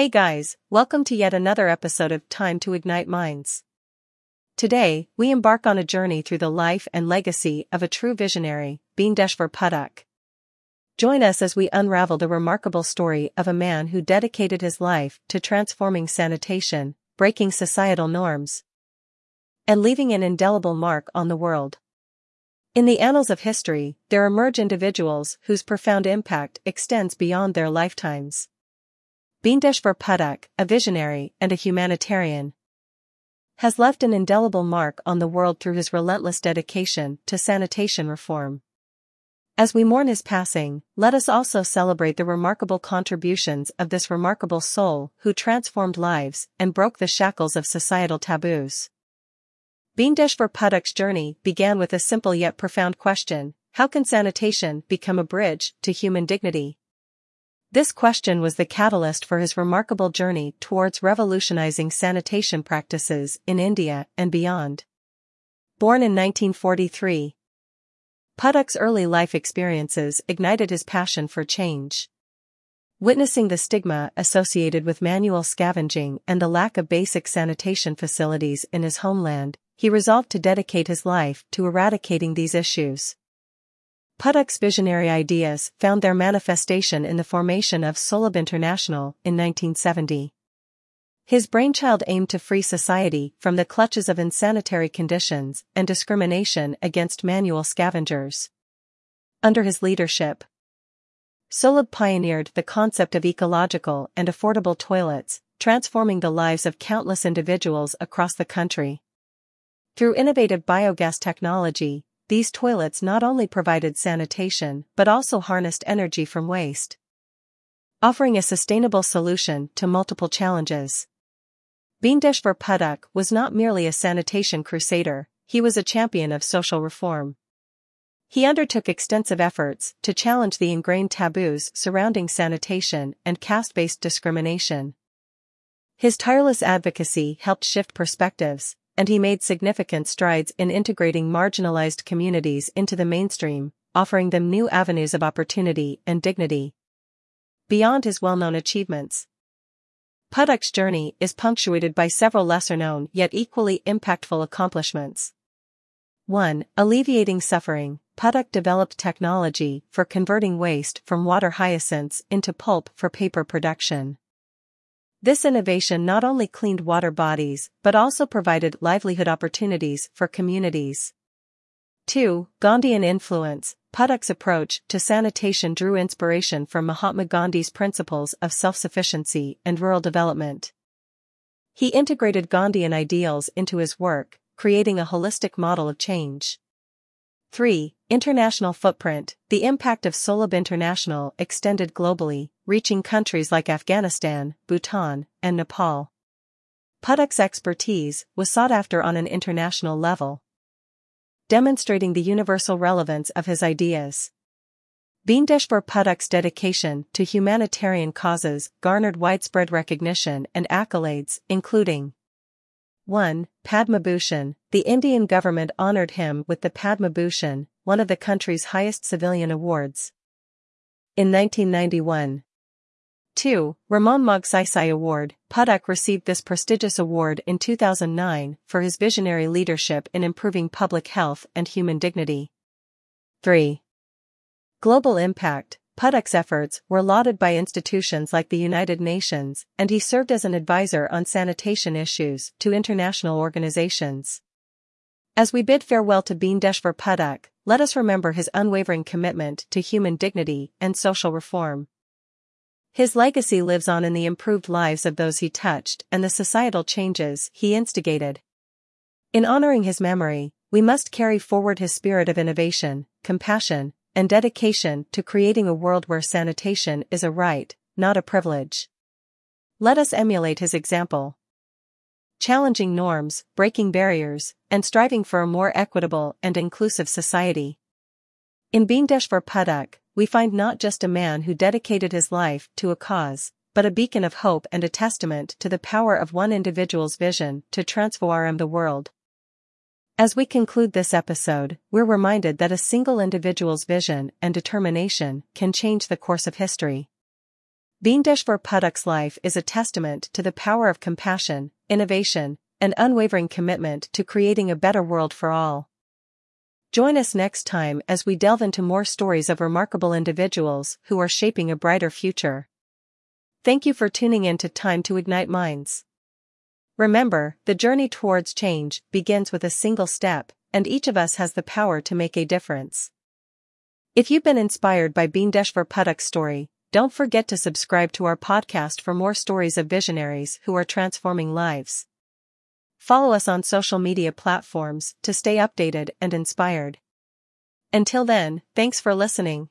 Hey guys, welcome to yet another episode of Time to Ignite Minds. Today, we embark on a journey through the life and legacy of a true visionary, Bindeshwar Pathak. Join us as we unravel the remarkable story of a man who dedicated his life to transforming sanitation, breaking societal norms, and leaving an indelible mark on the world. In the annals of history, there emerge individuals whose profound impact extends beyond their lifetimes. Bindeshwar Pathak, a visionary and a humanitarian, has left an indelible mark on the world through his relentless dedication to sanitation reform. As we mourn his passing, let us also celebrate the remarkable contributions of this remarkable soul who transformed lives and broke the shackles of societal taboos. Bindeshwar Pathak's journey began with a simple yet profound question, how can sanitation become a bridge to human dignity? This question was the catalyst for his remarkable journey towards revolutionizing sanitation practices in India and beyond. Born in 1943, Pathak's early life experiences ignited his passion for change. Witnessing the stigma associated with manual scavenging and the lack of basic sanitation facilities in his homeland, he resolved to dedicate his life to eradicating these issues. Pathak's visionary ideas found their manifestation in the formation of Sulabh International in 1970. His brainchild aimed to free society from the clutches of insanitary conditions and discrimination against manual scavengers. Under his leadership, Sulabh pioneered the concept of ecological and affordable toilets, transforming the lives of countless individuals across the country. Through innovative biogas technology, these toilets not only provided sanitation but also harnessed energy from waste. Offering a sustainable solution to multiple challenges. Bindeshwar Pathak was not merely a sanitation crusader, he was a champion of social reform. He undertook extensive efforts to challenge the ingrained taboos surrounding sanitation and caste-based discrimination. His tireless advocacy helped shift perspectives, and he made significant strides in integrating marginalized communities into the mainstream, offering them new avenues of opportunity and dignity. Beyond his well-known achievements, Pathak's journey is punctuated by several lesser-known yet equally impactful accomplishments. 1. Alleviating suffering, Pathak developed technology for converting waste from water hyacinths into pulp for paper production. This innovation not only cleaned water bodies but also provided livelihood opportunities for communities. 2. Gandhian influence Pathak's approach to sanitation drew inspiration from Mahatma Gandhi's principles of self-sufficiency and rural development. He integrated Gandhian ideals into his work, creating a holistic model of change. 3. International footprint The impact of Sulabh International extended globally, reaching countries like Afghanistan, Bhutan, and Nepal. Pathak's expertise was sought after on an international level, demonstrating the universal relevance of his ideas. Bindeshwar Pathak's dedication to humanitarian causes garnered widespread recognition and accolades, including 1. Padma Bhushan, the Indian government honored him with the Padma Bhushan, one of the country's highest civilian awards. In 1991. 2. Ramon Magsaysay Award, Pathak received this prestigious award in 2009 for his visionary leadership in improving public health and human dignity. 3. Global Impact, Pathak's efforts were lauded by institutions like the United Nations, and he served as an advisor on sanitation issues to international organizations. As we bid farewell to Bindeshwar Pathak, let us remember his unwavering commitment to human dignity and social reform. His legacy lives on in the improved lives of those he touched and the societal changes he instigated. In honoring his memory, we must carry forward his spirit of innovation, compassion, and dedication to creating a world where sanitation is a right, not a privilege. Let us emulate his example. Challenging norms, breaking barriers, and striving for a more equitable and inclusive society. In Bindeshwar Pathak, we find not just a man who dedicated his life to a cause, but a beacon of hope and a testament to the power of one individual's vision to transform the world. As we conclude this episode, we're reminded that a single individual's vision and determination can change the course of history. Bindeshwar Pathak's life is a testament to the power of compassion, innovation, and unwavering commitment to creating a better world for all. Join us next time as we delve into more stories of remarkable individuals who are shaping a brighter future. Thank you for tuning in to Time to Ignite Minds. Remember, the journey towards change begins with a single step, and each of us has the power to make a difference. If you've been inspired by Bindeshwar Pathak's story, don't forget to subscribe to our podcast for more stories of visionaries who are transforming lives. Follow us on social media platforms to stay updated and inspired. Until then, thanks for listening.